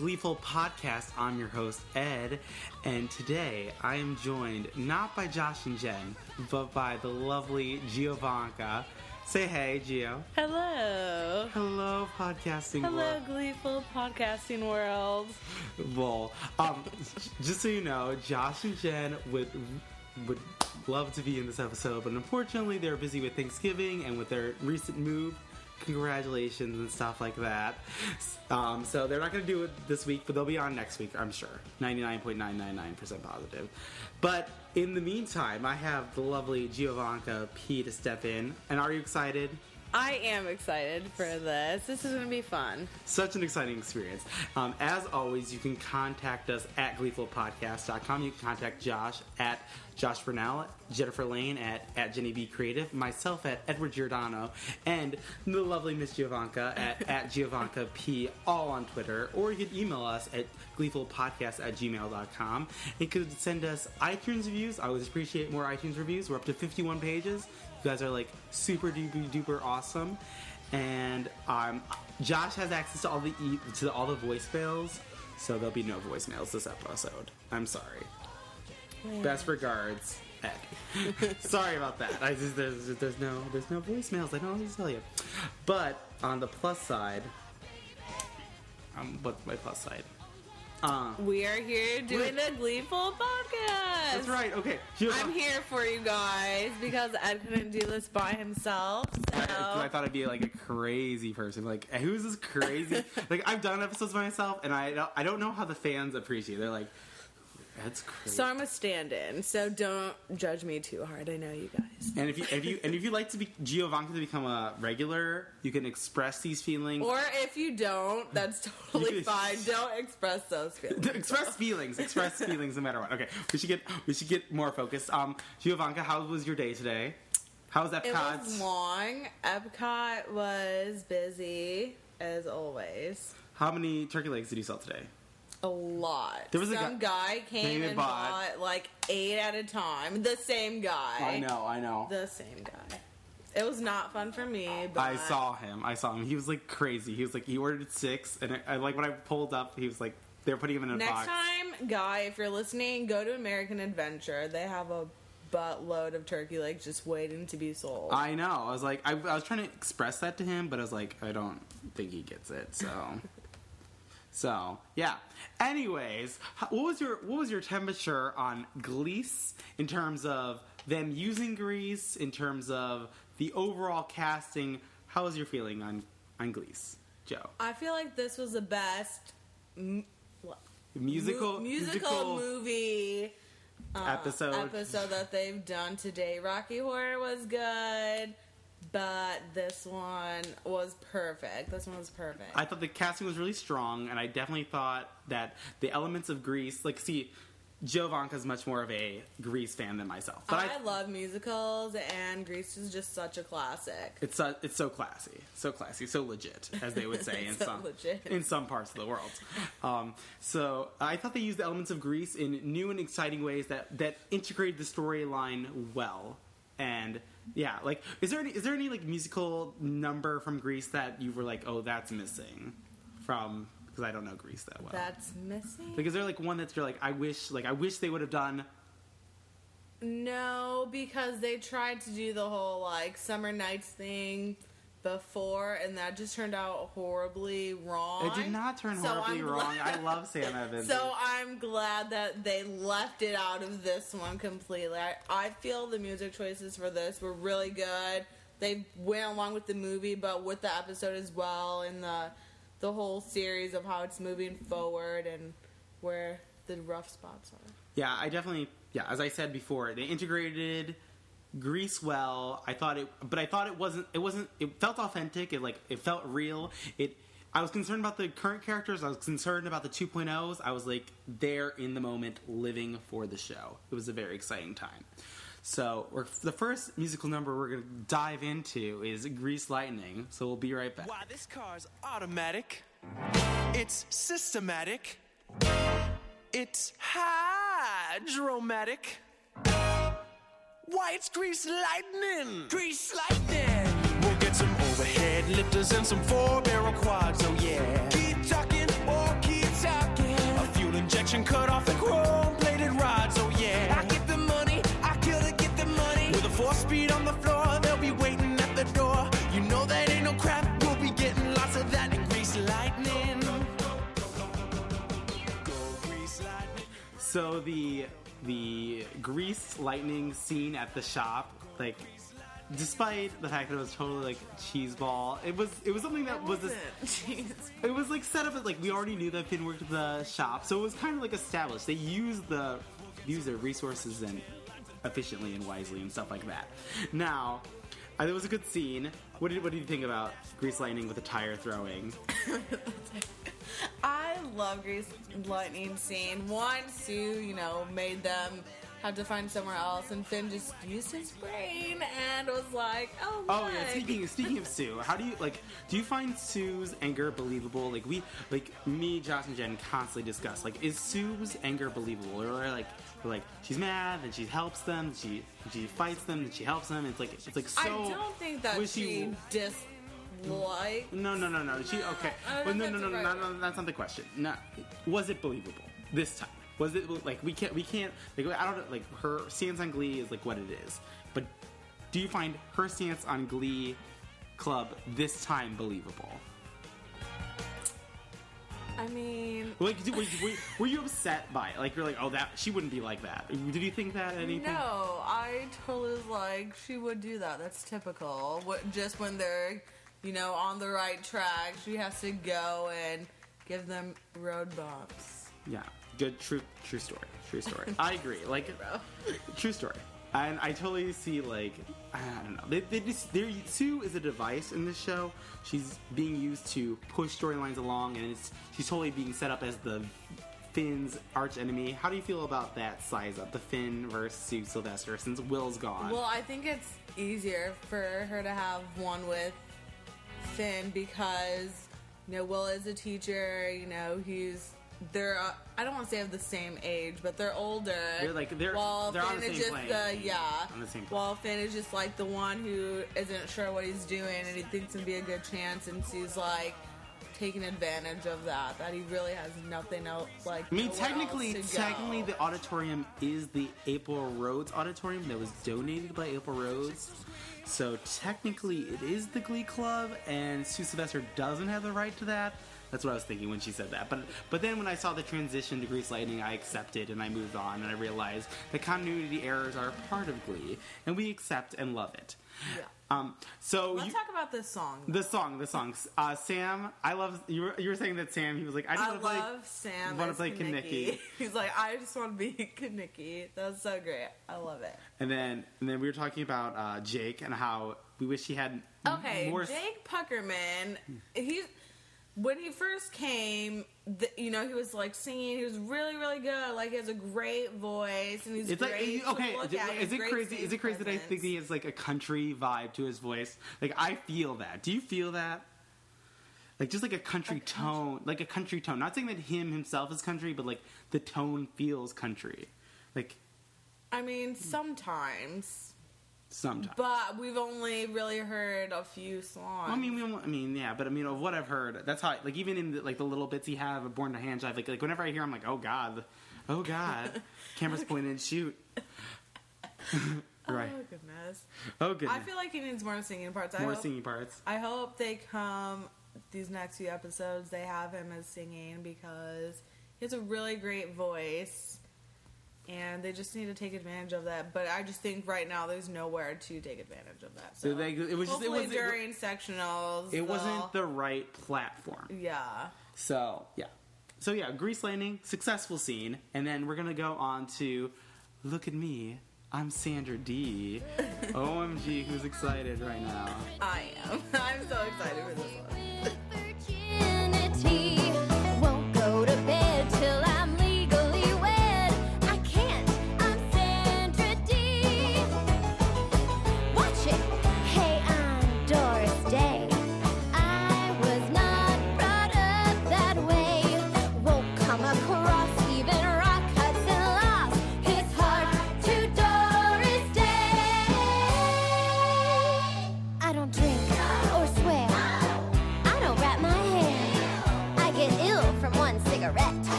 Gleeful Podcast. I'm your host, Ed, and today I am joined not by Josh and Jen, but by the lovely Giovanka. Say hey, Gio. Hello. Hello, podcasting Hello, world. gleeful podcasting world. Well, um, just so you know, Josh and Jen would would love to be in this episode, but unfortunately, they're busy with Thanksgiving and with their recent move. Congratulations and stuff like that. Um, so they're not going to do it this week, but they'll be on next week, I'm sure. 99.999% positive. But in the meantime, I have the lovely Giovanka P to step in. And are you excited? I am excited for this. This is going to be fun. Such an exciting experience. Um, as always, you can contact us at gleefulpodcast.com. You can contact Josh at Josh Bernal, Jennifer Lane at, at Jenny B Creative, myself at Edward Giordano, and the lovely Miss Giovanka at, at Giovanka P, all on Twitter. Or you can email us at gleefulpodcast at gmail.com. You could send us iTunes reviews. I always appreciate more iTunes reviews. We're up to 51 pages. You guys are like super duper duper awesome. And um, Josh has access to all the e- to all the voicemails, so there'll be no voicemails this episode. I'm sorry. Best regards, Ed. sorry about that. I just there's there's no there's no voicemails. I don't know what to tell you. But on the plus side, um, what's my plus side? Uh, We are here doing a gleeful podcast. that's right. Okay, I'm here for you guys because Ed couldn't do this by himself. I, So I thought I'd be like a crazy person. Like, who's this crazy? like, I've done episodes by myself, and I don't, I don't know how the fans appreciate. it. They're like, that's crazy. So I'm a stand-in. So don't judge me too hard. I know you guys. and if you if you and if you like to be Giovanka to become a regular, you can express these feelings. Or if you don't, that's totally fine. Don't express those feelings. express feelings. Express feelings no matter what. Okay, we should get we should get more focused. Um, Giovanka, how was your day today? How was Epcot? It Epcot? was long. Epcot was busy as always. How many turkey legs did you sell today? A lot. There was a Some guy came Came and and bought- bought. like eight at a time. The same guy. I know, I know. The same guy. It was not fun for me. But I saw him. I saw him. He was like crazy. He was like he ordered six, and I, I like when I pulled up, he was like they're putting him in a Next box. time, guy, if you're listening, go to American Adventure. They have a buttload of turkey legs just waiting to be sold. I know. I was like, I, I was trying to express that to him, but I was like, I don't think he gets it. So, so yeah. Anyways, what was your what was your temperature on Glease in terms of them using Grease, in terms of the overall casting? How was your feeling on on Glease, Joe? I feel like this was the best m- what? Musical Mu- musical, movie uh, episode. episode that they've done today. Rocky Horror was good, but this one was perfect. This one was perfect. I thought the casting was really strong, and I definitely thought that the elements of Grease, like, see, Giovanka's much more of a Grease fan than myself, but I, I love musicals, and Grease is just such a classic. it's so, it's so classy, so classy, so legit, as they would say in So some legit. in some parts of the world. Um, so I thought they used the elements of Grease in new and exciting ways that that integrated the storyline well. And yeah, like, is there any is there any like musical number from Grease that you were like, oh, that's missing from? Because I don't know Grease that well. That's missing. Like, is there like one that you're like, I wish, like, I wish they would have done? No, because they tried to do the whole like summer nights thing before, and that just turned out horribly wrong. It did not turn So horribly I'm wrong. glad- I love Sam Evans. So I'm glad that they left it out of this one completely. I, I feel the music choices for this were really good. They went along with the movie, but with the episode as well, and the the whole series of how it's moving forward and where the rough spots are. yeah, I definitely, yeah, as I said before, they integrated Grease well. I thought it, but I thought it wasn't. It wasn't. It felt authentic. It like it felt real. It. I was concerned about the current characters. I was concerned about the 2.0s. I was like there in the moment, living for the show. It was a very exciting time. So the first musical number we're to dive into is Grease Lightning. So we'll be right back. Why this car's automatic. It's systematic. It's hydromatic. Why it's grease lightning. Grease lightning. We'll get some overhead lifters and some four barrel quads. Oh yeah. Keep talking or injection cut off the chrome plated rods. Oh yeah. I get the money, I kill to get the money. With a four speed on the floor, they'll be waiting at the door. You know that ain't no crap, we'll be getting lots of that in grease lightning. Go grease lightning. So the the grease lightning scene at the shop, like, despite the fact that it was totally like cheese ball, it was it was something that was. Jeez. It was like set up as like we already knew that Finn worked at the shop, so it was kind of like established. They used the use their resources and efficiently and wisely and stuff like that. Now, uh, it was a good scene. What did what did you think about Grease Lightning with the tire throwing? I love Grease Lightning scene. One, Sue, you know, made them have to find somewhere else, and Finn just used his brain and was like, "Oh, my." Oh look. yeah, speaking speaking of Sue, how do you like? Do you find Sue's anger believable? Like we, like me, Josh, and Jen constantly discuss. Like, is Sue's anger believable? Or like, we're like she's mad, and she helps them, she she fights them, and she helps them. It's like it's like so. I don't think that she, she disliked. No, no, no, no. She okay. I don't no, think no, no, that's no, right. no, no. That's not the question. No, was it believable this time? Was it like we can't we can't like I don't like her stance on Glee is like what it is, but do you find her stance on Glee Club this time believable? I mean, Like, did- were, were, were you upset by it? Like, you're like, oh, that she wouldn't be like that. Did you think that at any point? no, I totally was like, she would do that. That's typical. What, just when they're, you know, on the right track, she has to go and give them road bumps. Yeah, good, true, true story, true story. I agree. Like, true story. And I totally see like I don't know. They, they just they're, Sue is a device in this show. She's being used to push storylines along, and it's she's totally being set up as the Finn's arch enemy. How do you feel about that size up, the Finn versus Sue Sylvester, since Will's gone? Well, I think it's easier for her to have one with Finn because you know Will is a teacher. You know he's they're uh, I don't want to say of the same age, but they're older. They're, like, they're- while they're on Finn the is same just plane. the yeah. On the same plane. While Finn is just like the one who isn't sure what he's doing and he thinks it'd be a good chance, and she's like taking advantage of that. That he really has nothing else like. I mean, technically, to go. technically, the auditorium is the April Rhodes Auditorium that was donated by April Rhodes. So technically, it is the Glee Club, and Sue Sylvester doesn't have the right to that. That's what I was thinking when she said that. But but then when I saw the transition to Grease Lightning, I accepted and I moved on, and I realized that continuity errors are a part of Glee, and we accept and love it. Yeah. Um, so Let's you, talk about this song. the song, the songs. Uh, Sam, I love you. Were, you were saying that Sam. He was like, I just I want to play. love Sam. wanna play Kenickie. Kenickie. He's like, I just want to be Kenickie. That's so great. I love it. And then and then we were talking about uh, Jake and how we wish he had Okay, more. Jake Puckerman. He's when he first came. The, you know, he was like singing. He was really, really good. Like he has a great voice, and he's It's like great to okay, look is at. it- is it crazy? Is it crazy that I think he has like a country vibe to his voice? Like I feel that. Do you feel that? Like just like a country tone, like a country tone. Not saying that him himself is country, but like the tone feels country. Like I mean, sometimes, sometimes. but we've only really heard a few songs. Well, I mean, we I mean, yeah, but I mean, of what I've heard, that's how. Like, even in the, like the little bits he have of Born to Hand Jive, like, like whenever I hear, I'm like, oh god, oh god, cameras pointed, shoot. right. Oh goodness. Oh goodness. I feel like he needs more singing parts. I More hope, singing parts. I hope they come these next few episodes. They have him as singing because he has a really great voice, and they just need to take advantage of that. But I just think right now there's nowhere to take advantage of that. So they- it was just- it wasn't- during sectionals. It wasn't the right platform. yeah. So yeah. So yeah, Grease Landing, successful scene, and then we're gonna go on to Look at Me. I'm Sandra Dee. OMG, who's excited right now? I am. I'm so excited for this one.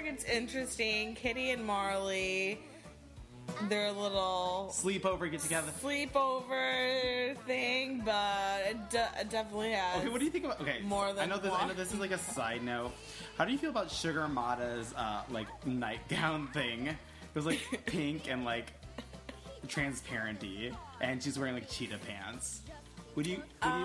So this is where it gets interesting. Kitty and Marley, their little Sleepover, get together. sleepover thing, but it, de- it definitely has. Okay, what do you think about? Okay, More than I know this. I know this is like a side note. How do you feel about Sugar Motta's uh, like nightgown thing? It was like pink and like transparenty, and she's wearing like cheetah pants. Would you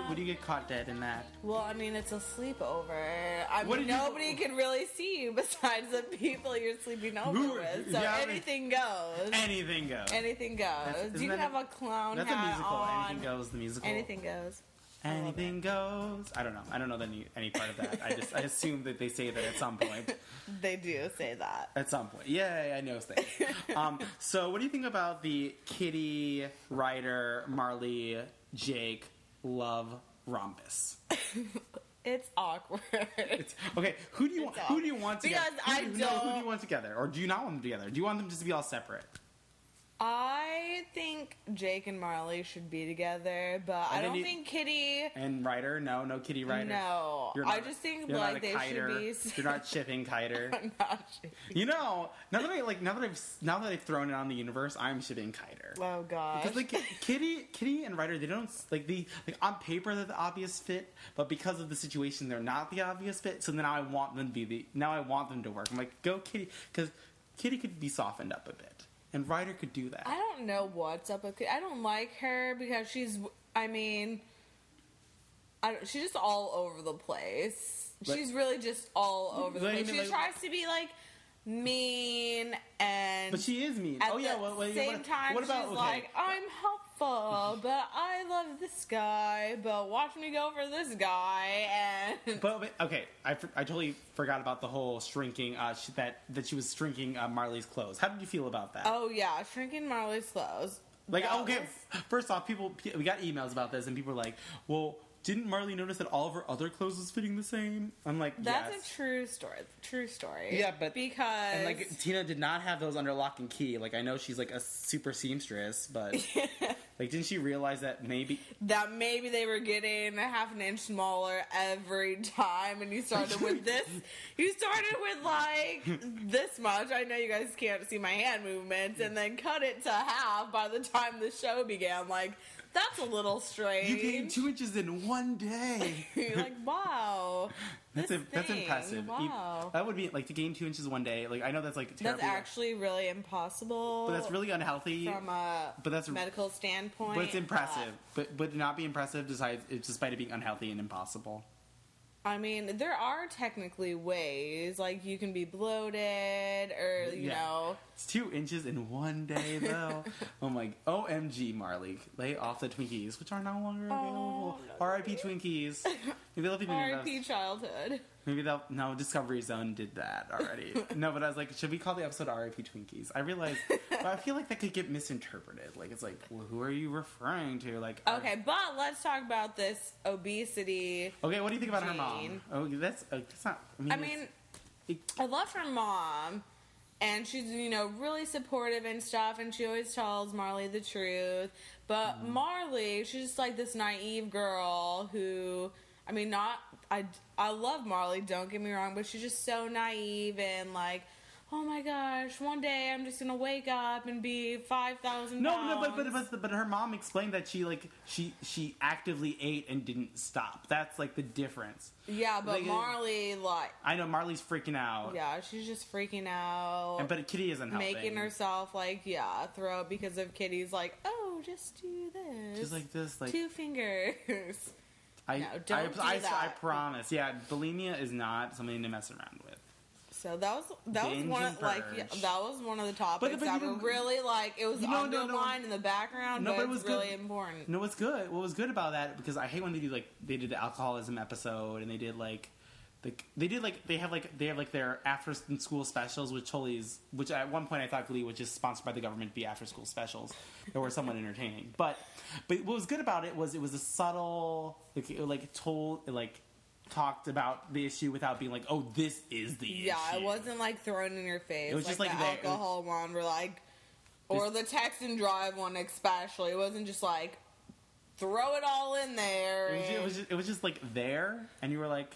would you, you get caught dead in that? Well, I mean, it's a sleepover. I What mean, did you- nobody can really see you besides the people you're sleeping over Who- with. So yeah, I mean- anything goes. Anything goes. anything goes. isn't you can that have a clown That's a hat musical. on. Anything goes. The musical. Anything goes. Anything goes. I don't know. I don't know any any part of that. I just I assume that they say that at some point. They do say that. At some point. Yeah, I know things. um, so, what do you think about the Kitty, Ryder, Marley, Jake, Love, Rompus? It's awkward. It's, okay, who do you want? It's Who do you want together? Because I who, do- no, who do you want together, or do you not want them together? Do you want them just to be all separate? I think Jake and Marley should be together, but I And then don't you- think Kitty. And Ryder? No, no Kitty Ryder. No, You're I just think you're like not a they kiter. should be. You're not shipping Kiter. I'm not sure. You know, now that I like, now that I've now that I've thrown it on the universe, I'm shipping Kiter. Oh gosh. Because like Kitty, Kitty and Ryder, they don't like the like on paper they're the obvious fit, but because of the situation, they're not the obvious fit. So now I want them to be the now I want them to work. I'm like, go Kitty, because Kitty could be softened up a bit, and Ryder could do that. I don't know what's up with I don't like her because she's. I mean, I don't, she's just all over the place. But- she's really just all over the place. mean, She like- tries to be like mean and. but she is mean. At oh yeah. Well, well, same what, time, what about she's okay? like, I'm helpful, but I love this guy, but watch me go for this guy, and But, okay, I, I totally forgot about the whole shrinking. Uh, sh- that that she was shrinking uh, Marley's clothes. How did you feel about that? oh yeah, shrinking Marley's clothes. Like, That okay, was- first off, people we got emails about this, and people were like, "Well, didn't Marley notice that all of her other clothes was fitting the same?" I'm like, That's yes. a true story. True story. Yeah, but- because And like Tina did not have those under lock and key. Like I know she's like a super seamstress, but like didn't she realize that maybe that maybe they were getting a half an inch smaller every time, and you started with this. You started with like this much. I know you guys can't see my hand movements, and then cut it to half by the time the show began. Like that's a little strange. you gained two inches in one day? You're like, wow, That's a, that's impressive. Wow, that would be like to gain two inches one day. Like I know that's like terrible, that's actually really impossible. but that's really unhealthy. from a but that's- medical standpoint. But it's impressive. But but not be impressive besides despite it being unhealthy and impossible. I mean, there are technically ways, like you can be bloated, or you Yeah. know, It's two inches in one day though. oh my OMG Marley. Lay off the Twinkies, which are no longer available. Oh, no. R.I.P. Twinkies. Maybe they'll be R.I.P. childhood. Maybe they'll no Discovery Zone did that already. no, but I was like, should we call the episode R.I.P. Twinkies? I realized but I feel like that could get misinterpreted. Like it's like, well, who are you referring to? Like are- Okay, but let's talk about this obesity. Okay, what do you think about her mom? Oh, that's uh, that's not. I mean, I mean, it- I love her mom, and she's you know really supportive and stuff, and she always tells Marley the truth. But Mm-hmm. Marley, she's just like this naive girl who, I mean, not I I love Marley. Don't get me wrong, but she's just so naive and like. Oh my gosh! One day I'm just gonna wake up and be five thousand. No, no, but but but but her mom explained that she like she she actively ate and didn't stop. That's like the difference. yeah, but like, Marley like I know Marley's freaking out. yeah, she's just freaking out. And, but Kitty isn't helping. making herself like yeah throw up because of Kitty's like oh just do this Just like this, like two fingers I, No, don't I, do I, I that. promise. Yeah, bulimia is not something to mess around with. so that was that was one of, like yeah, that was one of the topics but you that were really like it was You know, no, no. underlined in the background No, but, but it was was really good. important No, what's good? What was good about that? Because I hate when they do like they did the alcoholism episode and they did like. Like they did like they have like they have like their after school specials which totally is which at one point I thought Glee was just sponsored by the government to be after school specials that were somewhat entertaining. But but what was good about it was it was a subtle like it, like told it, like talked about the issue without being like oh this is the yeah issue. it wasn't like thrown in your face It was like just, like, the there- it was- alcohol one where like or the text and drive one especially. It wasn't just like throw it all in there it was, it was just, it was just like there and you were like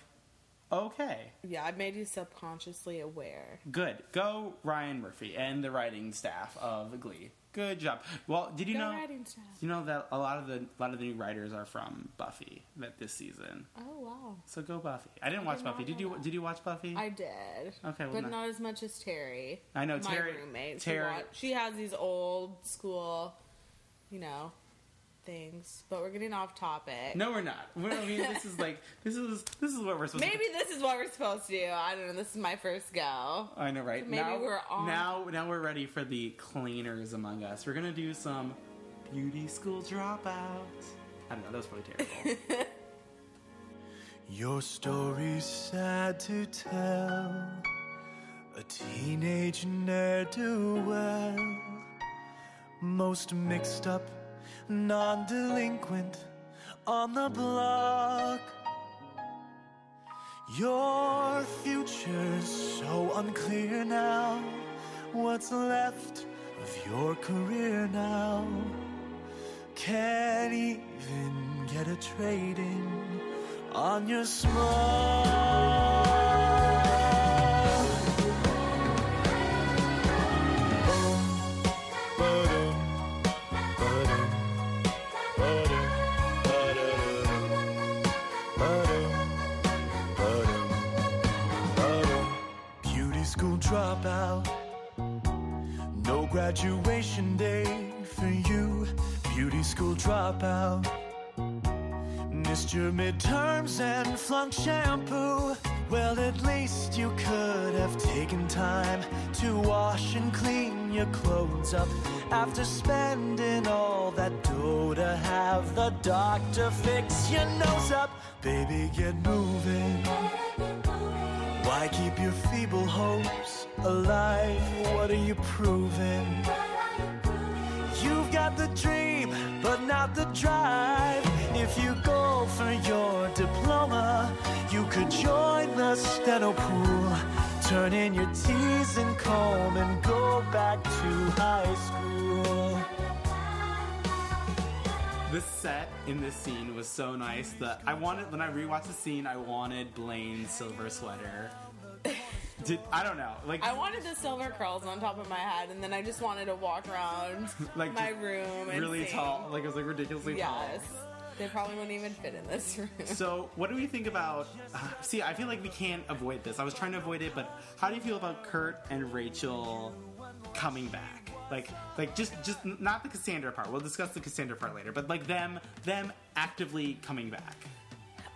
Okay. Yeah, I made you subconsciously aware. Good. Go Ryan Murphy and the writing staff of Glee. Good job. Well, did you Go know? writing staff. You know that a lot of the a lot of the new writers are from Buffy that this season. Oh wow, So go Buffy. I didn't watch did not Buffy. Did you that. did you watch Buffy? I did. Okay, well, but not- not as much as Terry. I know, Terry- roommate. Terry- she has these old school, you know, things. But we're getting off topic. no, we're not. We're, I mean, this is like this is this is what we're supposed Maybe to. this is what we're supposed to do. I don't know. This is my first go. I know, right? Maybe now, we're on- Now, now we're ready for the cleaners among us. We're gonna do some beauty school dropouts. I don't know. That was probably terrible. Your story's sad to tell. A teenage ne'er do well. Most mixed up, non delinquent on the block. Your future's so unclear now. What's left of your career now? Can't even get a trade in on your smile. School dropout. No graduation day for you. Beauty school dropout. Missed your midterms and flunked shampoo. Well, at least you could have taken time to wash and clean your clothes up after spending all that dough to have the doctor fix your nose up. Baby, get moving. Why keep your feeble hopes alive? What are you proving? You've got the dream, but not the drive. If you go for your diploma, you could join the steno pool. Turn in your T's and comb and go back to high school. The set in this scene was so nice that I wanted when I rewatched the scene, I wanted Blaine's silver sweater. Did I don't know like I wanted the silver curls on top of my head, and then I just wanted to walk around Like, my room and really sing. tall like it was like ridiculously tall. Yes, they probably wouldn't even fit in this room. So, what do we think about? Uh, see, I feel like we can't avoid this. I was trying to avoid it, but how do you feel about Kurt and Rachel coming back? Like, like just, just not the Cassandra part. We'll discuss the Cassandra part later, but like them, them actively coming back.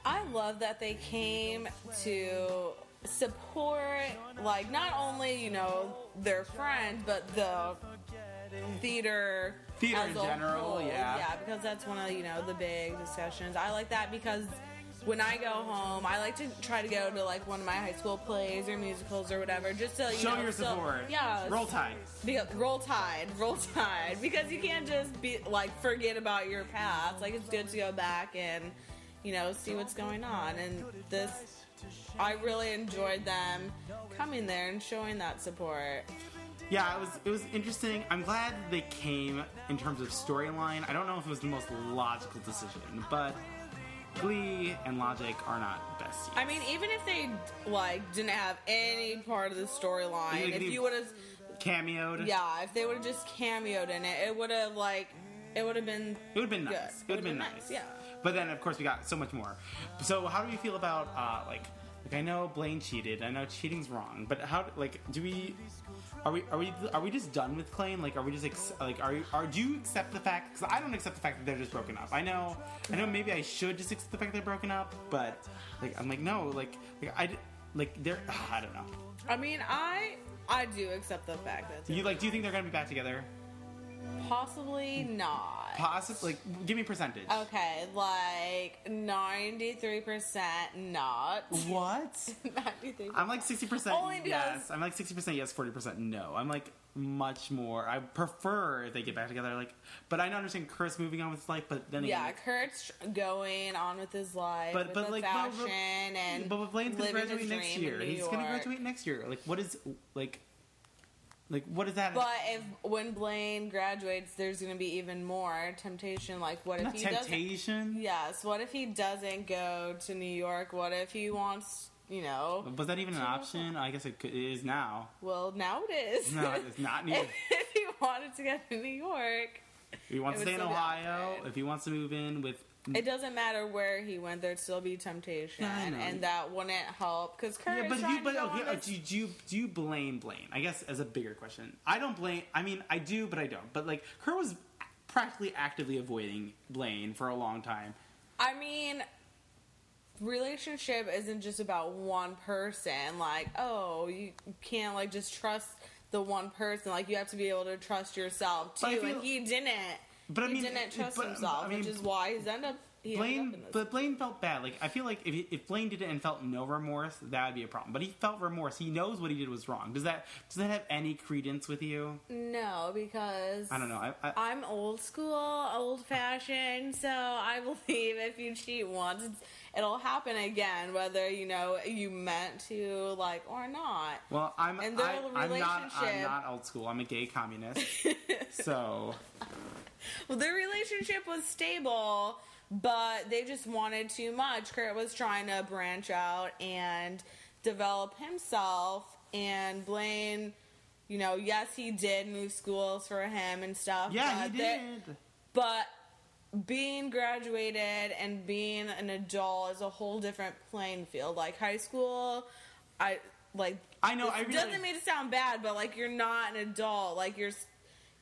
I love that they came to support, like, not only, you know, their friend, but the theater. Theater in general, whole. yeah. Yeah, because that's one of, you know, the big discussions. I like that because when I go home, I like to try to go to, like, one of my high school plays or musicals or whatever, just to, you Show know, your so- support. yeah. Roll Tide. Because, roll tide, roll tide. Because you can't just be like forget about your past. Like it's good to go back and you know see what's going on. And this, I really enjoyed them coming there and showing that support. Yeah, it was it was interesting. I'm glad they came in terms of storyline. I don't know if it was the most logical decision, but Glee and Logic are not besties. I mean, even if they like didn't have any part of the storyline, if you would have, Cameoed. yeah, if they would have just cameoed in it, it would have like, it would have been It would have been Good. nice. It would have been nice. yeah. But then, of course, we got so much more. So, how do we feel about uh, like? Like I know Blaine cheated. I know cheating's wrong. But how? Like, do we? Are we? Are we? Are we just done with Blaine? Like, are we just ex- like? Are you? Are do you accept the fact? Because I don't accept the fact that they're just broken up. I know. I know. Maybe I should just accept the fact they're broken up. But like, I'm like, no. Like, like I. Like they're. I don't know. I mean, I I do accept the fact that You like? Do you think they're gonna be back together? Possibly not. Possibly. Like, give me percentage. Okay, like ninety three percent not. What? Ninety three. I'm like sixty percent Only because- yes. I'm like sixty percent yes, forty percent no. I'm like much more. I prefer if they get back together. Like, but I don't understand Kurt's moving on with his life. But then Yeah, again, Kurt's going on with his life, But- but, like, fashion but- and but Blaine's gonna graduate next year. He's gonna graduate next year. Like, what is like, like what is that? But if when Blaine graduates, there's going to be even more temptation. Like, what if not he doesn't? temptation. Yes. What if he doesn't go to New York? What if he wants, you know. Was that even an option? I guess it, could, it is now. Well, now it is. No, it's not new. if, if he wanted to get to New York, If he wants to stay in Ohio, if he wants to move in with it doesn't matter where he went. There'd still be temptation, Yeah, and that wouldn't help because Kurt Yeah, but you, but okay, do, you- do you do you blame Blaine? I guess as a bigger question, I don't blame. I mean, I do, but I don't. But like, Kurt was practically actively avoiding Blaine for a long time. I mean, relationship isn't just about one person. Like, oh, you can't like just trust the one person. Like, you have to be able to trust yourself too. feel- and he didn't. But I he mean, didn't trust but, himself, I mean, which is why he's ended up. He ended Blaine, up but Blaine felt bad. Like I feel like if, if Blaine did it and felt no remorse, that would be a problem. But he felt remorse. He knows what he did was wrong. Does that does that have any credence with you? no, because I don't know. I, I, I'm old school, old fashioned, so I believe if you cheat once, it's, it'll happen again, whether you know you meant to, like, or not. well, I'm And their I, I'm not. I'm not old school. I'm a gay communist. so Well, their relationship was stable, but they just wanted too much. Kurt was trying to branch out and develop himself, and Blaine, you know, yes, he did move schools for him and stuff. yeah, but he they- did. but being graduated and being an adult is a whole different playing field. Like high school, I like. I know, This I really- doesn't mean to sound bad, but like you're not an adult. Like you're,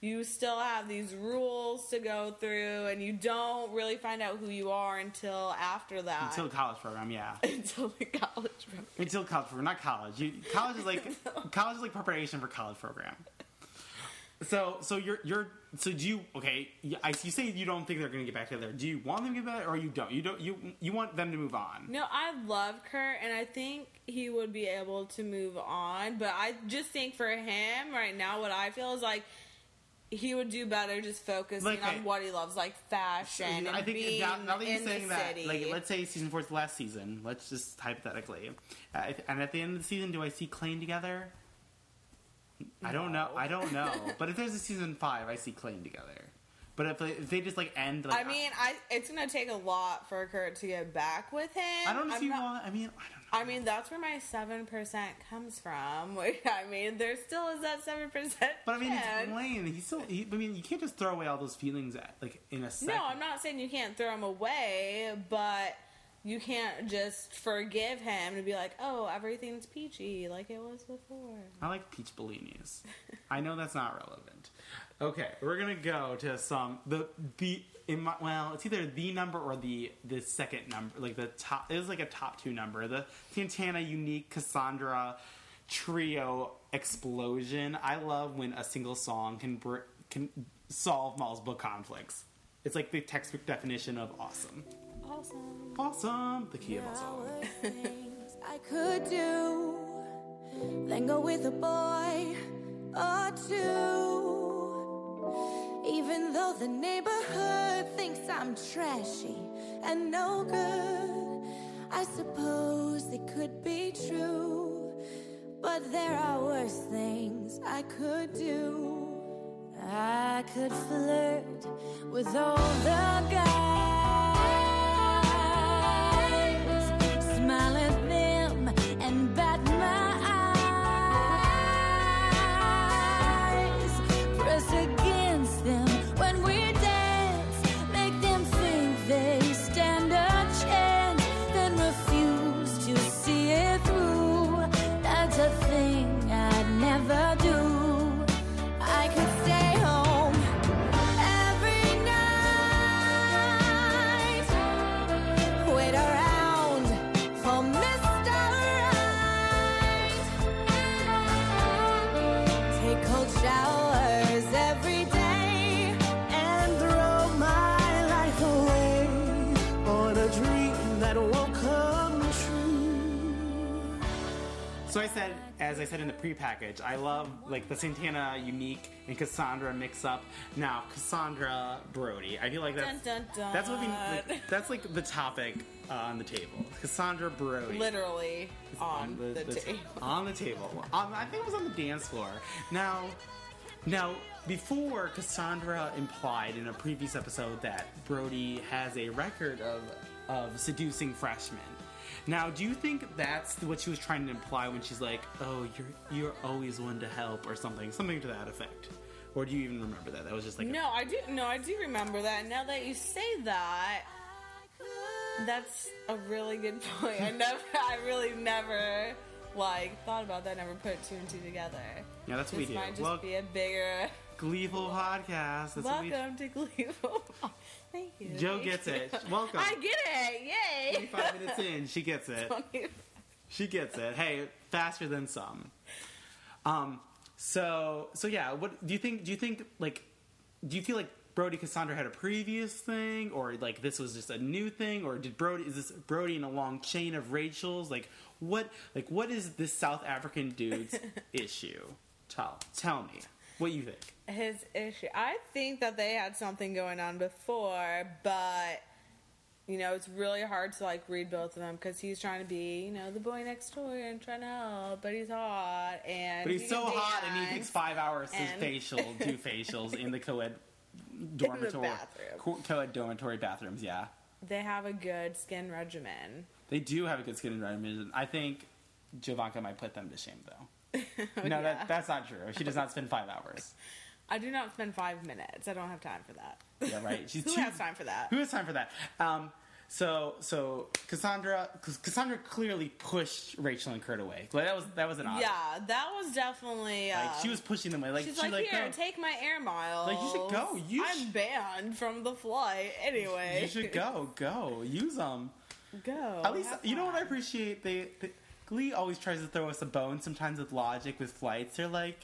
you still have these rules to go through, and you don't really find out who you are until after that. Until college program, yeah. until the college. program. Until college program, not college. You, college is like college is like preparation for college program. So, so you're you're so do you okay? You, I, you say you don't think they're going to get back together. Do you want them to get back, or you don't? You don't. You you want them to move on? No, I love Kurt, and I think he would be able to move on. But I just think for him right now, what I feel is like he would do better just focusing Like, on what he loves, like fashion and I think being now, now that you're in saying that, city. like, let's say season four is the last season. Let's just hypothetically, uh, and at the end of the season, do I see Klaine together? I don't know. I don't know. but if there's a season five, I see Klaine together. But if they, if they just like end, like, I mean, I it's gonna take a lot for Kurt to get back with him. I don't know if I'm you want. I mean, I don't know. I mean, that's where my seven percent comes from. I mean, there still is that seven percent. But I mean, it's Blaine. He's still. He, I mean, you can't just throw away all those feelings at like in a second. No, I'm not saying you can't throw them away, but you can't just forgive him and be like, "Oh, everything's peachy like it was before." I like peach bellinis. I know that's not relevant. Okay, we're gonna go to some the the in my well, it's either the number or the the second number, like the top. It was like a top two number. The Santana unique Cassandra trio explosion. I love when a single song can br- can solve multiple conflicts. It's like the textbook definition of awesome. Awesome. Awesome, the key of all song. things I could do than go with a boy or two. Even though the neighborhood thinks I'm trashy and no good, I suppose it could be true. But there are worse things I could do. I could flirt with all the guys, I said in the pre-package, I love like the Santana unique and Cassandra mix up. Now Cassandra Brody, I feel like that's Dun, dun, dun. that's what we like, that's like the topic uh, on the table. Cassandra Brody. Literally on the, table. On the table. Um, I think it was on the dance floor. Now, now before Cassandra implied in a previous episode that Brody has a record of of seducing freshmen. Now, do you think that's what she was trying to imply when she's like, "Oh, you're you're always one to help" or something, something to that effect? Or do you even remember that? That was just like, No, I do. No, I do remember that. Now that you say that, that's a really good point. I never, I really never like thought about that. Never put two and two together. yeah, that's what This we do. might just Well, be a bigger. gleeful podcast. That's what we. Welcome to Gleeful. Joe gets it. Welcome. I get it. Yay. 25 minutes in, she gets it. She gets it. Hey, faster than some. Um. So so yeah. What do you think? Do you think like? Do you feel like Brody Cassandra had a previous thing, or like this was just a new thing, or did Brody is this Brody in a long chain of Rachel's? Like what? Like what is this South African dude's issue? Tell tell me what you think. His issue. I think that they had something going on before, but you know, it's really hard to like read both of them because he's trying to be, you know, the boy next door and trying to help, but he's hot and But he's he so hot, and he takes five hours to facial, do facials in the co-ed dormitory, bathroom. co- co-ed dormitory bathrooms. Yeah, They have a good skin regimen. they do have a good skin regimen. I think Giovanka might put them to shame, though. Oh, no, Yeah. that, that's not true. She does not spend five hours. I do not spend five minutes. I don't have time for that. Yeah, right. She's Who too- has time for that? Who has time for that? Um, so, so Cassandra, Cassandra clearly pushed Rachel and Kurt away. Like, that was that was an odd. Yeah, that was definitely. Uh, Like she was pushing them away. Like She's she like, here, no, take my air miles. Like, you should go. You I'm sh- banned from the flight anyway. you should go, go, use them. Go. At least you know what I appreciate. They, they Glee always tries to throw us a bone sometimes with logic with flights. They're like,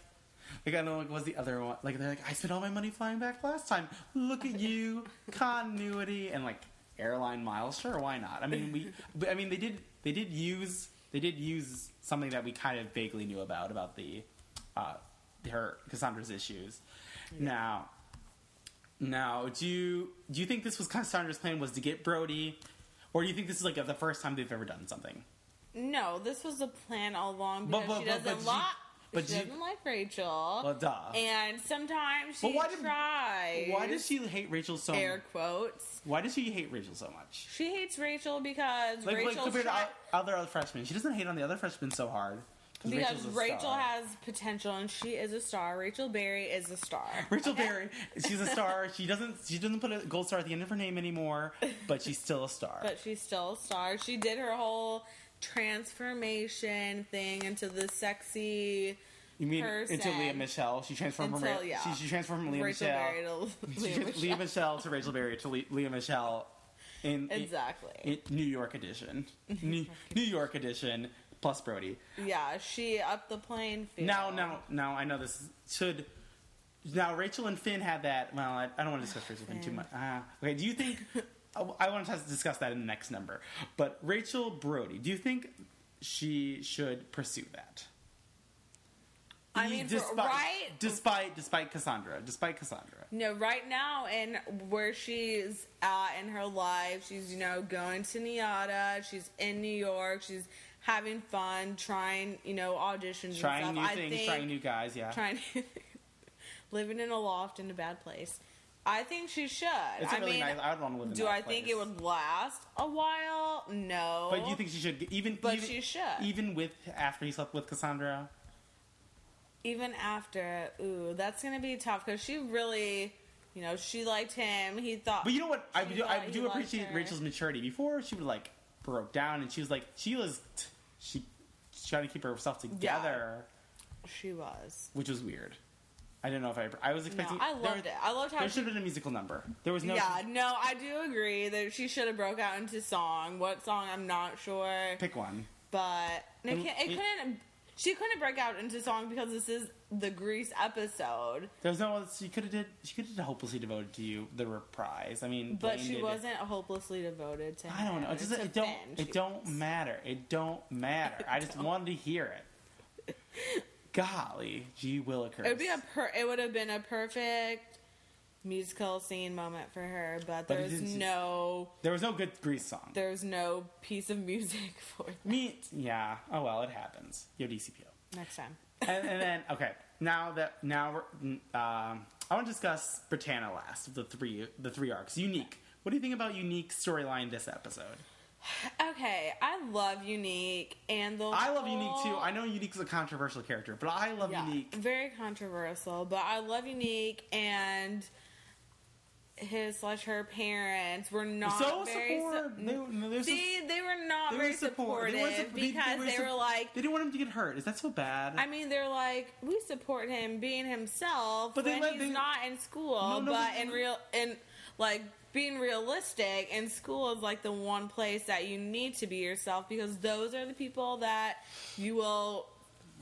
like I don't know like what's the other one? Like they're like, I spent all my money flying back last time. Look at you, continuity and like airline miles. Sure, why not? I mean we, I mean they did they did use they did use something that we kind of vaguely knew about about the uh, her Cassandra's issues. Now. Now, do you do you think this was Cassandra's plan was to get Brody, or do you think this is like the first time they've ever done something? No, this was the plan all along because but- she but- doesn't but but she you- doesn't like Rachel. Well, duh. And sometimes she why did- tries. Why does she hate Rachel so? air quotes? Why does she hate Rachel so much? She hates Rachel because Like, like Rachel's compared to try- other other freshmen, she doesn't hate on the other freshmen so hard because Rachel star. has potential and she is a star. Rachel Berry is a star. Rachel Berry. She's a star. She doesn't. She doesn't put a gold star at the end of her name anymore, but she's still a star. But she's still a star. She did her whole transformation thing into the sexy you mean person. into Lea Michele? She transformed from Ra- yeah. she, she transformed from Lea Michele. To Lea Michele. Lea Michele to Rachel Berry to Le- Lea Michele in in- Exactly. in New York edition. New, New York edition plus Brody. yeah, she up the plane. field. Now, now, now, I know this should. Now, Rachel and Finn had that. Well, I, I don't want to discuss Rachel Finn too much. Uh, okay, do you think? I, I want to discuss that in the next number. But Rachel Brody, do you think she should pursue that? I mean, despite, right- Despite, despite Cassandra, despite Cassandra. No, right now, and where she's at in her life, she's you know going to NYADA. She's in New York. She's having fun, trying you know auditions, Trying new. I things, think trying new guys. Yeah, trying living in a loft in a bad place. I think she should. it's a I really mean, nice. I would want to live in do that I think it would last a while? No. But do you think she should even? But even, she should. even with after he slept with Cassandra. even after, ooh, that's gonna be tough because she really, you know, she liked him. He thought. But you know what? I do, I do appreciate. Rachel's maturity. Before she would like broke down, and she was like, she was, she she's trying to keep herself together, she was. which was weird. I didn't know if I. I was No, expecting. I there- loved it. I loved how There she should have been a musical number. There was no. yeah, no, I do agree that she should have broke out into song. What song? I'm not sure, Pick one. but it, can't, it it- couldn't. She couldn't break out into song because this is the Grease episode. There's no. She could have did. She could have did hopelessly devoted to you. The reprise. I mean, but she wasn't hopelessly devoted to him. I don't know. It, just, it don't. It don't matter. It don't matter. I just wanted to hear it. Golly, gee willikers. It would be a per- It would have been a perfect musical scene moment for her, but But there's didn't- no There was no good Grease song. there's no piece of music for Me, yeah. Oh well, it happens. Yo, DCPO. next time. and, and then okay, now that now we're, um, I want to discuss Brittana last of the three the three arcs. Unique. What do you think about unique storyline this episode? Okay, I love Unique and the I love Unique too. I know Unique's a controversial character, but I love Yeah, Unique. very controversial, but I love Unique and his slash her parents were not so very su- supportive. They, they're See, they were not they very support- supportive they were sup- they- because they, sup- were like, they didn't want him to get hurt. Is that so bad? I mean, they're like, we support him being himself But they when let- he's they- not in school, No, no, but they- in real, in like being realistic, in school is like the one place that you need to be yourself because those are the people that you will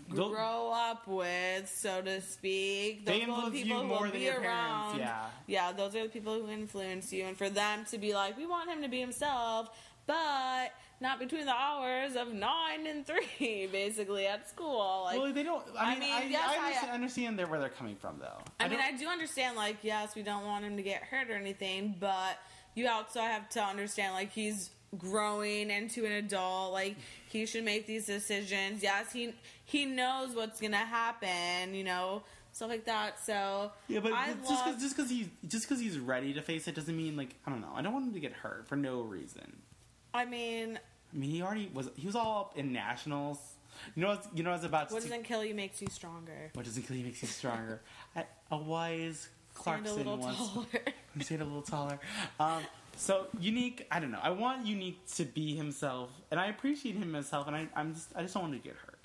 They'll- grow up with, so to speak. Those They are the influence you people who more will than be your parents, around. yeah. yeah, those are the people who influence you, and for them to be like, we want him to be himself, but not between the hours of nine and three, basically at school. Like, well, they don't. I I mean, mean, I, yes, I I- understand, understand where they're coming from, though. I, mean, I do understand, like, yes, we don't want him to get hurt or anything, but you also have to understand, like, he's growing into an adult. Like, he should make these decisions. Yes, he he knows what's gonna happen, you know, stuff like that. So Yeah, but I just because just because he's just because he's ready to face it doesn't mean like I don't know. I don't want him to get hurt for no reason. I mean, I mean, he already was. He was all up in nationals. You know, what's, you know, I was about what to. doesn't kill you makes you stronger. what doesn't kill you makes you stronger. I, a wise Stand a Clarkson little once. taller. Stand a little taller. Um, so unique. I don't know. I want unique to be himself, and I appreciate him as himself, and I, I'm just. I just don't want to get hurt.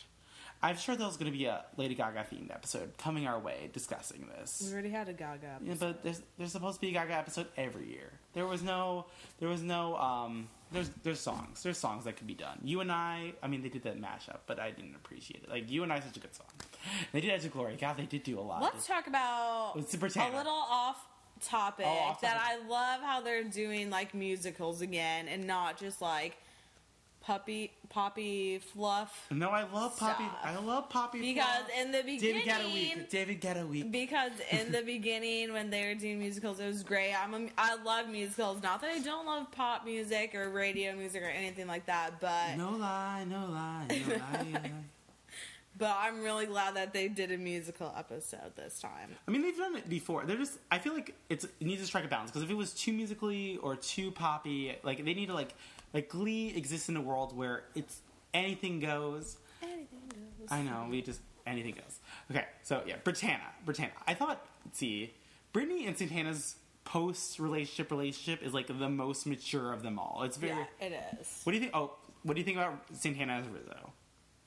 I'm sure there's going to be a Lady Gaga themed episode coming our way discussing this. we already had a Gaga. Yeah, but there's there's supposed to be a Gaga episode every year. There was no there was no um there's there's songs there's songs that could be done. You and I I mean they did that mashup, but I didn't appreciate it. Like you and I such a good song. They did Edge of Glory. God, they did do a lot. Let's talk about It's Brittana. a little off topic Oh, off that. I love how they're doing like musicals again and not just like puppy poppy fluff. no, I love Poppy. I love Poppy. Because Fluff. in the beginning, David Guetta week. David Guetta week. because in the beginning when they were doing musicals, it was great. I'm a, I love musicals. Not that I don't love pop music or radio music or anything like that, but No lie, no lie, no lie. no lie. but I'm really glad that they did a musical episode this time. I mean, they've done it before. They're just. I feel like it's it needs to strike a balance because if it was too musically or too poppy, like they need to like like Glee exists in a world where it's anything goes. Anything goes. I know we just anything goes. Okay, so yeah, Brittana, Brittana. I thought, see, Brittany and Santana's post relationship relationship is like the most mature of them all. It's very. Yeah, it is. What do you think? Oh, what do you think about Santana as Rizzo,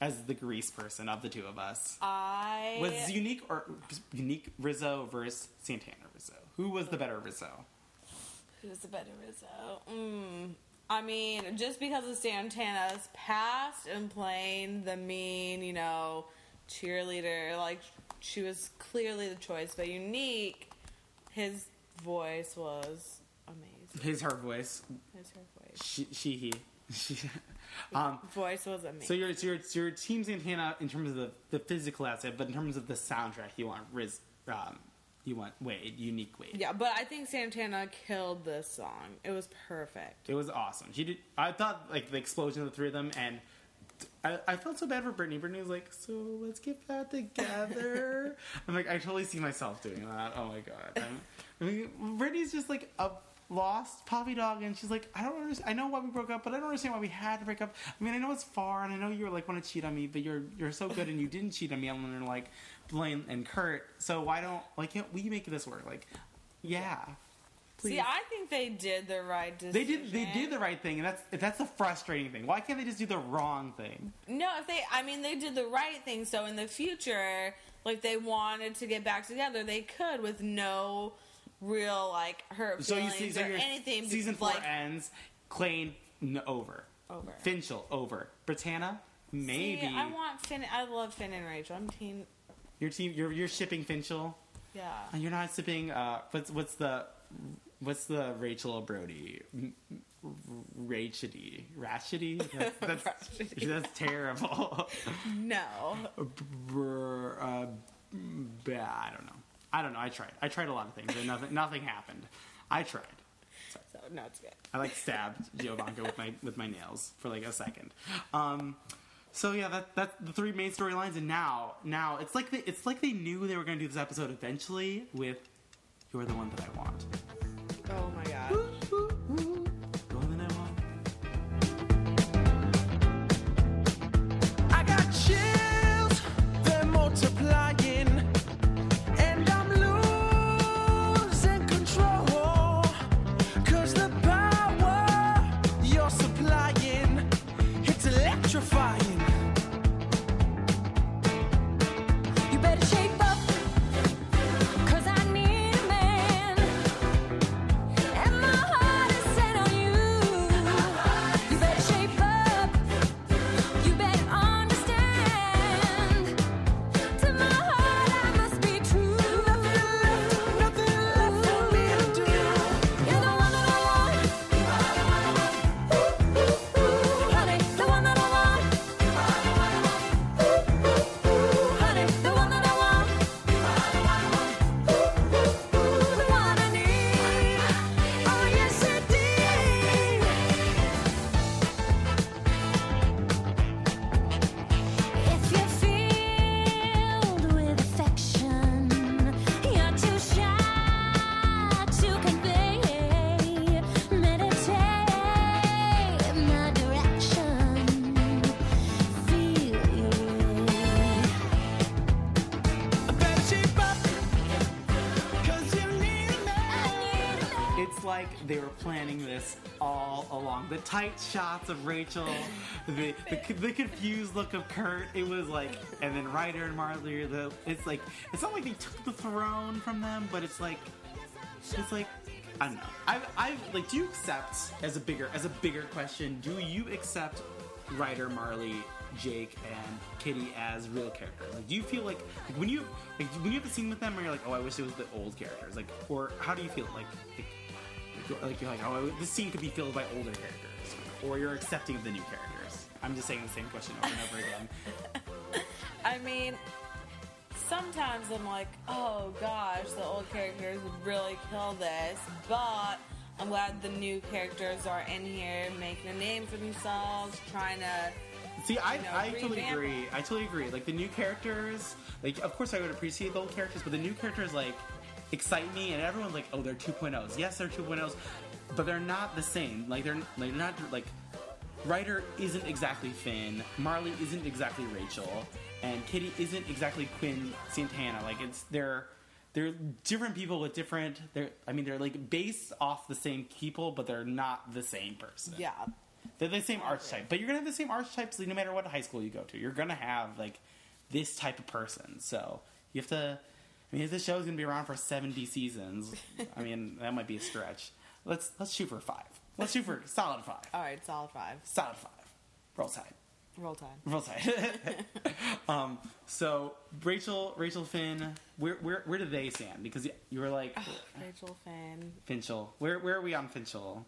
as the Grease person of the two of us? I Was unique or unique Rizzo versus Santana Rizzo? Who was the better Rizzo? Who's the better Rizzo? Mm. I mean, just because of Santana's past and playing the mean, you know, cheerleader, like she was clearly the choice. But unique, his voice was amazing. His her voice. His her voice, She, she he. She, um, voice was amazing. so you're so you're Team Santana in terms of the, the physical aspect, but in terms of the soundtrack, you want Riz. Um, you want Wade, unique Wade. yeah, but I think Santana killed this song. It was perfect. It was awesome. She did. I thought like the explosion of the three of them, and I, I felt so bad for Brittany. Brittany was like, "So let's get back together." I'm like, I totally see myself doing that. Oh my god. I'm, I mean, Brittany's just like a lost puppy dog, and she's like, I don't understand. I know why we broke up, but I don't understand why we had to break up. I mean, I know it's far, and I know you were like want to cheat on me, but you're you're so good, and you didn't cheat on me. I'm gonna like Blaine and Kurt. So why don't like can't we make this work? Like, yeah. Please. See, I think they did the right decision. They did. They did the right thing, and that's that's the frustrating thing. Why can't they just do the wrong thing? No, if they, I mean, they did the right thing. So in the future, like they wanted to get back together, they could with no real like hurt So you feelings see, so or anything. season four like, ends. Klaine n- over. Over. Finchel over. Brittana maybe. See, I want Finn. I love Finn and Rachel. I'm team. Your team. You're you're shipping Finchel. Yeah. And you're not shipping. Uh, what's what's the what's the Rachel Brody? Rachety, Rachety. That's that's, that's terrible. No. Brr, uh, bah, I don't know. I don't know. I tried. I tried a lot of things, and nothing nothing happened. I tried. So no, it's good. I like stabbed Giovanka with my with my nails for like a second. Um, so yeah, that that's the three main storylines, and now now it's like they, it's like they knew they were going to do this episode eventually with "You're the one that I want." Oh my god. You're planning this all along. The tight shots of Rachel, the, the the confused look of Kurt. It was like, and then Ryder and Marley. The it's like it's not like they took the throne from them, but it's like it's like I don't know. I I like. Do you accept as a bigger as a bigger question? Do you accept Ryder, Marley, Jake, and Kitty as real characters? Like, do you feel like, like when you like when you have a scene with them, or you're like, oh, I wish it was the old characters? Like, or how do you feel like? Like, like you're like, oh, this scene could be filled by older characters, or you're accepting of the new characters. I'm just saying the same question over and over again. I mean, sometimes I'm like, oh gosh, the old characters would really kill this, but I'm glad the new characters are in here making a name for themselves, trying to. See, I, know, I totally revamp agree. I totally agree. Like the new characters, like of course I would appreciate the old characters, but the new characters like excite me, and everyone's like, oh, they're 2.0s. Yes, they're 2.0s, but they're not the same. Like they're like, they're not like Ryder isn't exactly Finn, Marley isn't exactly Rachel, and Kitty isn't exactly Quinn Santana. Like it's they're they're different people with different. They're I mean they're like based off the same people, but they're not the same person. Yeah. They're the same archetype, but you're gonna have the same archetypes no matter what high school you go to. You're gonna have like this type of person. So you have to. I mean, if this show's gonna be around for 70 seasons, I mean that might be a stretch. Let's let's shoot for five. Let's shoot for solid five. Alright, solid five. Solid five. Roll Tide. Roll time. Roll Tide. um, so Rachel, Rachel Finn, where where where do they stand? Because you were like Rachel Finn. Finchel. Where where are we on Finchel?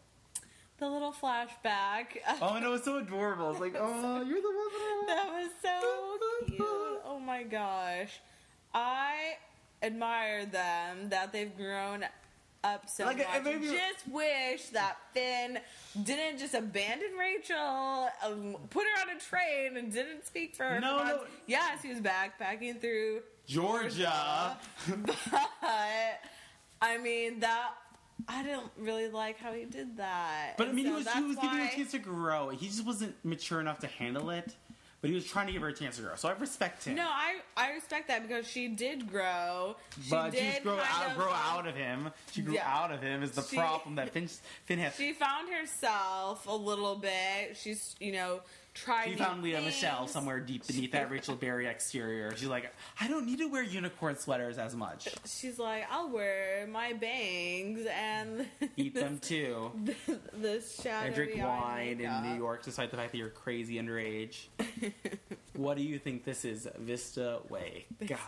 The little flashback. Oh no, it's so adorable. It's like, oh, you're the one that That was so cute. Oh my gosh. I admire them that they've grown up so Like, much. it made just wish that Finn didn't just abandon Rachel, um, put her on a train, and didn't speak for her. No, for no. Yes, he was backpacking through Georgia. but I mean that I didn't really like how he did that. But I mean, so he was he that's was giving a chance to grow. He just wasn't mature enough to handle it. But he was trying to give her a chance to grow. So I respect him. No, I I respect that because she did grow. She but did she just grow out, of, grow um, out of him. She grew Yeah. out of him is the She- problem that Finn, Finn has. She found herself a little bit. She's you know tried. She found Lea things. Michele somewhere deep beneath that Rachel Berry exterior. She's like, I don't need to wear unicorn sweaters as much. She's like, I'll wear my bangs and Eat them too. this shadowy And drink wine in. New York, despite the fact that you're crazy underage. what do you think this is? Vista Way. God.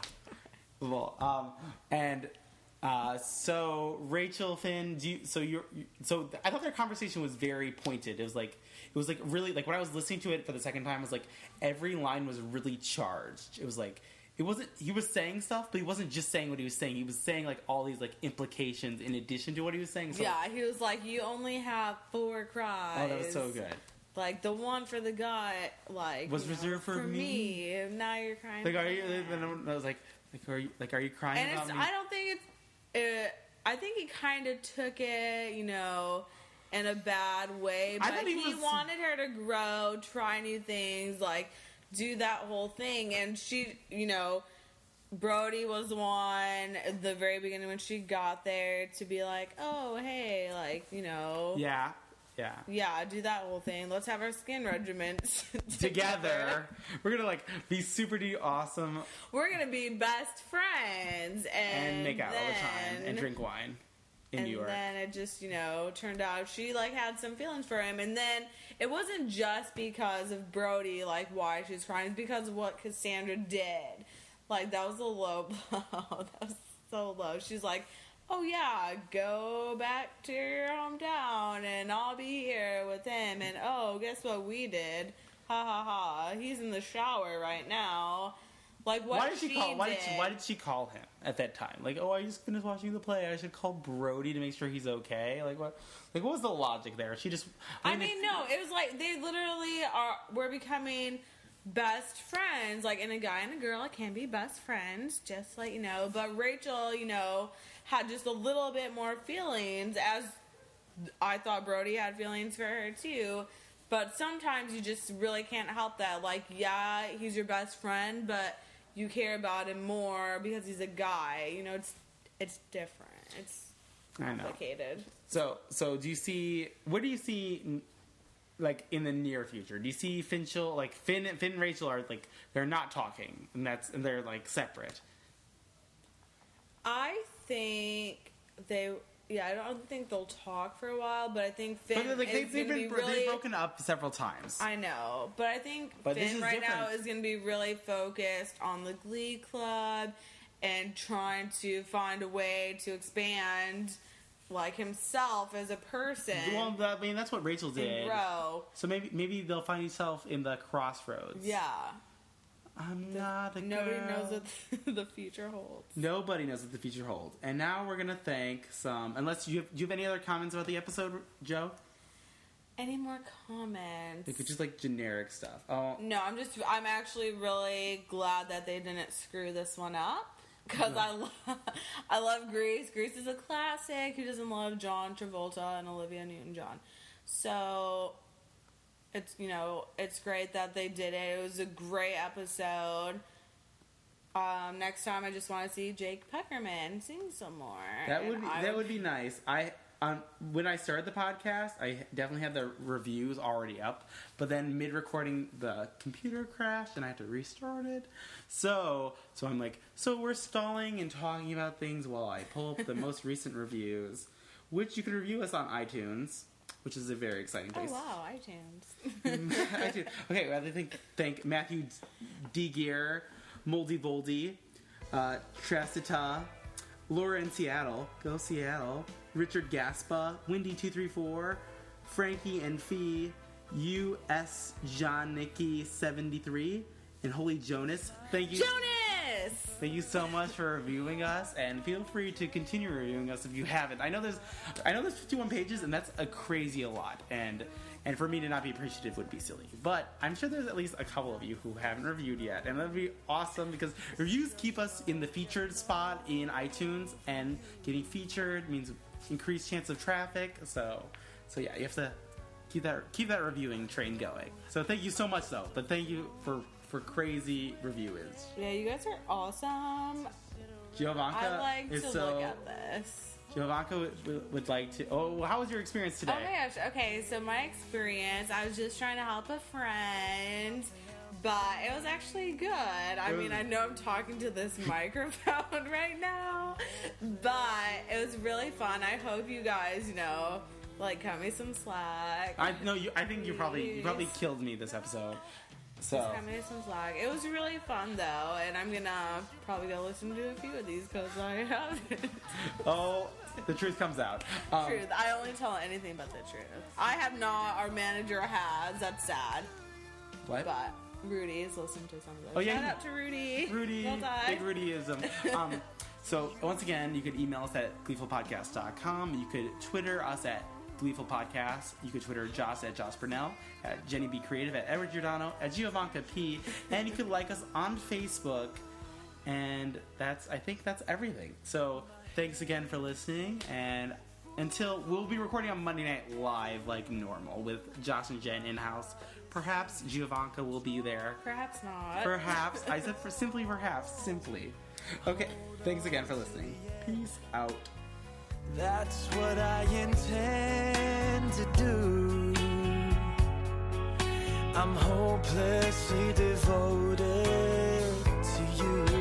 Well, um, and uh, so Rachel Finn, do you, so you're so I thought their conversation was very pointed. It was like it was like really like when I was listening to it for the second time, it was like every line was really charged. It was like it wasn't he was saying stuff, but he wasn't just saying what he was saying. He was saying like all these like implications in addition to what he was saying. So, Yeah, he was like, you only have four cries. Oh, that was so good. Like the one for the guy, like Was you know, reserved for me. me. Now you're crying. Like, for are you? And I was like, like, are you? Like, are you crying And about it's, me? I don't think it's. Uh, I think he kind of took it, you know, in a bad way. But he he, was- wanted her to grow, try new things, like do that whole thing. And she, you know, Brody was one at the very beginning when she got there to be like, oh hey, like you know, yeah, yeah. yeah, do that whole thing. Let's have our skin regiments Together, we're gonna like be super duper awesome We're gonna be best friends and, and make out all the time and drink wine in and then it just you know turned out she like had some feelings for him. And then it wasn't just because of brody like why she was crying. It's because of what cassandra did. Like that was a low blow that was so low she's like oh yeah go back to your hometown and i'll be here with him. And oh guess what we did? Ha ha ha. He's in the shower right now like what why did she, call? Why did she? Why did she call him at that time? Like, oh, I just finished watching the play. I should call Brody to make sure he's okay. Like, what? Like, what was the logic there? She just. I if- mean, no, it was like they literally are. We're becoming best friends. Like, and a guy and a girl can be best friends, just like you know. But Rachel, you know, had just a little bit more feelings, as I thought Brody had feelings for her too. But sometimes you just really can't help that. Like, yeah, he's your best friend, but you care about him more because he's a guy. You know, it's it's different. It's I know. complicated. So, so do you see? What do you see? Like in the near future, do you see Finchel like Finn? Finn and Rachel are like they're not talking, and that's and they're like separate. I think they. Yeah, I don't think they'll talk for a while, but I think Finn But like is they've, they've been be really, they've broken up several times. I know, but I think But Finn is right now is going to be really focused on the Glee Club and trying to find a way to expand, like himself as a person. well, that, I mean that's what Rachel did. grow. So maybe maybe they'll find themselves in the crossroads. Yeah. I'm not a Nobody girl. knows what the future holds. Nobody knows what the future holds. And now we're gonna thank some. Unless you have, do you have any other comments about the episode, Joe? Any more comments? Like just like generic stuff. Oh, No, I'm just. I'm actually really glad that they didn't screw this one up because I love. I love Grease. Grease is a classic. Who doesn't love John Travolta and Olivia Newton-John? So it's you know it's great that they did it. It was a great episode. Um, next time, I just want to see Jake Puckerman sing some more. that would be, that would be nice. I um, when I started the podcast, I definitely had the reviews already up, but then mid recording, the computer crashed and I had to restart it. So so I'm like, so we're stalling and talking about things while I pull up the most recent reviews, which you can review us on iTunes, which is a very exciting place. Oh wow, iTunes. iTunes. Okay, well, I think thank Matthew D. Gear, Moldy Voldy, uh, Trastita, Laura in Seattle, go Seattle, Richard Gaspa, Windy234, Frankie and Fee, U.S. John Nicky 73, and Holy Jonas. Thank you. Jonas. Thank you so much for reviewing us, and feel free to continue reviewing us if you haven't. I know there's, I know there's 51 pages, and that's a crazy a lot, and and for me to not be appreciative would be silly. But I'm sure there's at least a couple of you who haven't reviewed yet, and that'd be awesome because reviews keep us in the featured spot in iTunes, and getting featured means increased chance of traffic. So, so yeah, you have to keep that keep that reviewing train going. So thank you so much, though. But thank you for for crazy reviewers. Yeah, you guys are awesome. Giovanka I like is to so. look at this. Giovanka would, would, would like to. Oh, how was your experience oh today? Oh my gosh. Okay, so my experience, I was just trying to help a friend, but it was actually good. I mean, I know I'm talking to this microphone right now, but it was really fun. I hope you guys, you know, like cut me some slack. I no, you. I think you probably you probably killed me this episode. So Cut me some slack. It was really fun though, and I'm gonna probably go listen to a few of these because I haven't. oh, the truth comes out. Um, truth. I only tell anything but the truth. I have not. Our manager has. That's sad. What? But Rudy has listened to some of those. Oh, yeah, Shout out to Rudy. Rudy, Well big Rudyism. Um, so once again, you could email us at gleefulpodcast.com. You could Twitter us at Gleeful Podcast. You could Twitter Josh at Josh Burnell, at Jenny B Creative, at Edward Giordano, at Giovanka P, and you could like us on Facebook. And that's, I think that's everything. So thanks again for listening. And until we'll be recording on Monday Night Live like normal with Josh and Jen in house. Perhaps Giovanka will be there. Perhaps not. Perhaps. I said for simply perhaps. Simply. Okay. Thanks again for listening. Peace out. That's what I intend to do. I'm hopelessly devoted to you.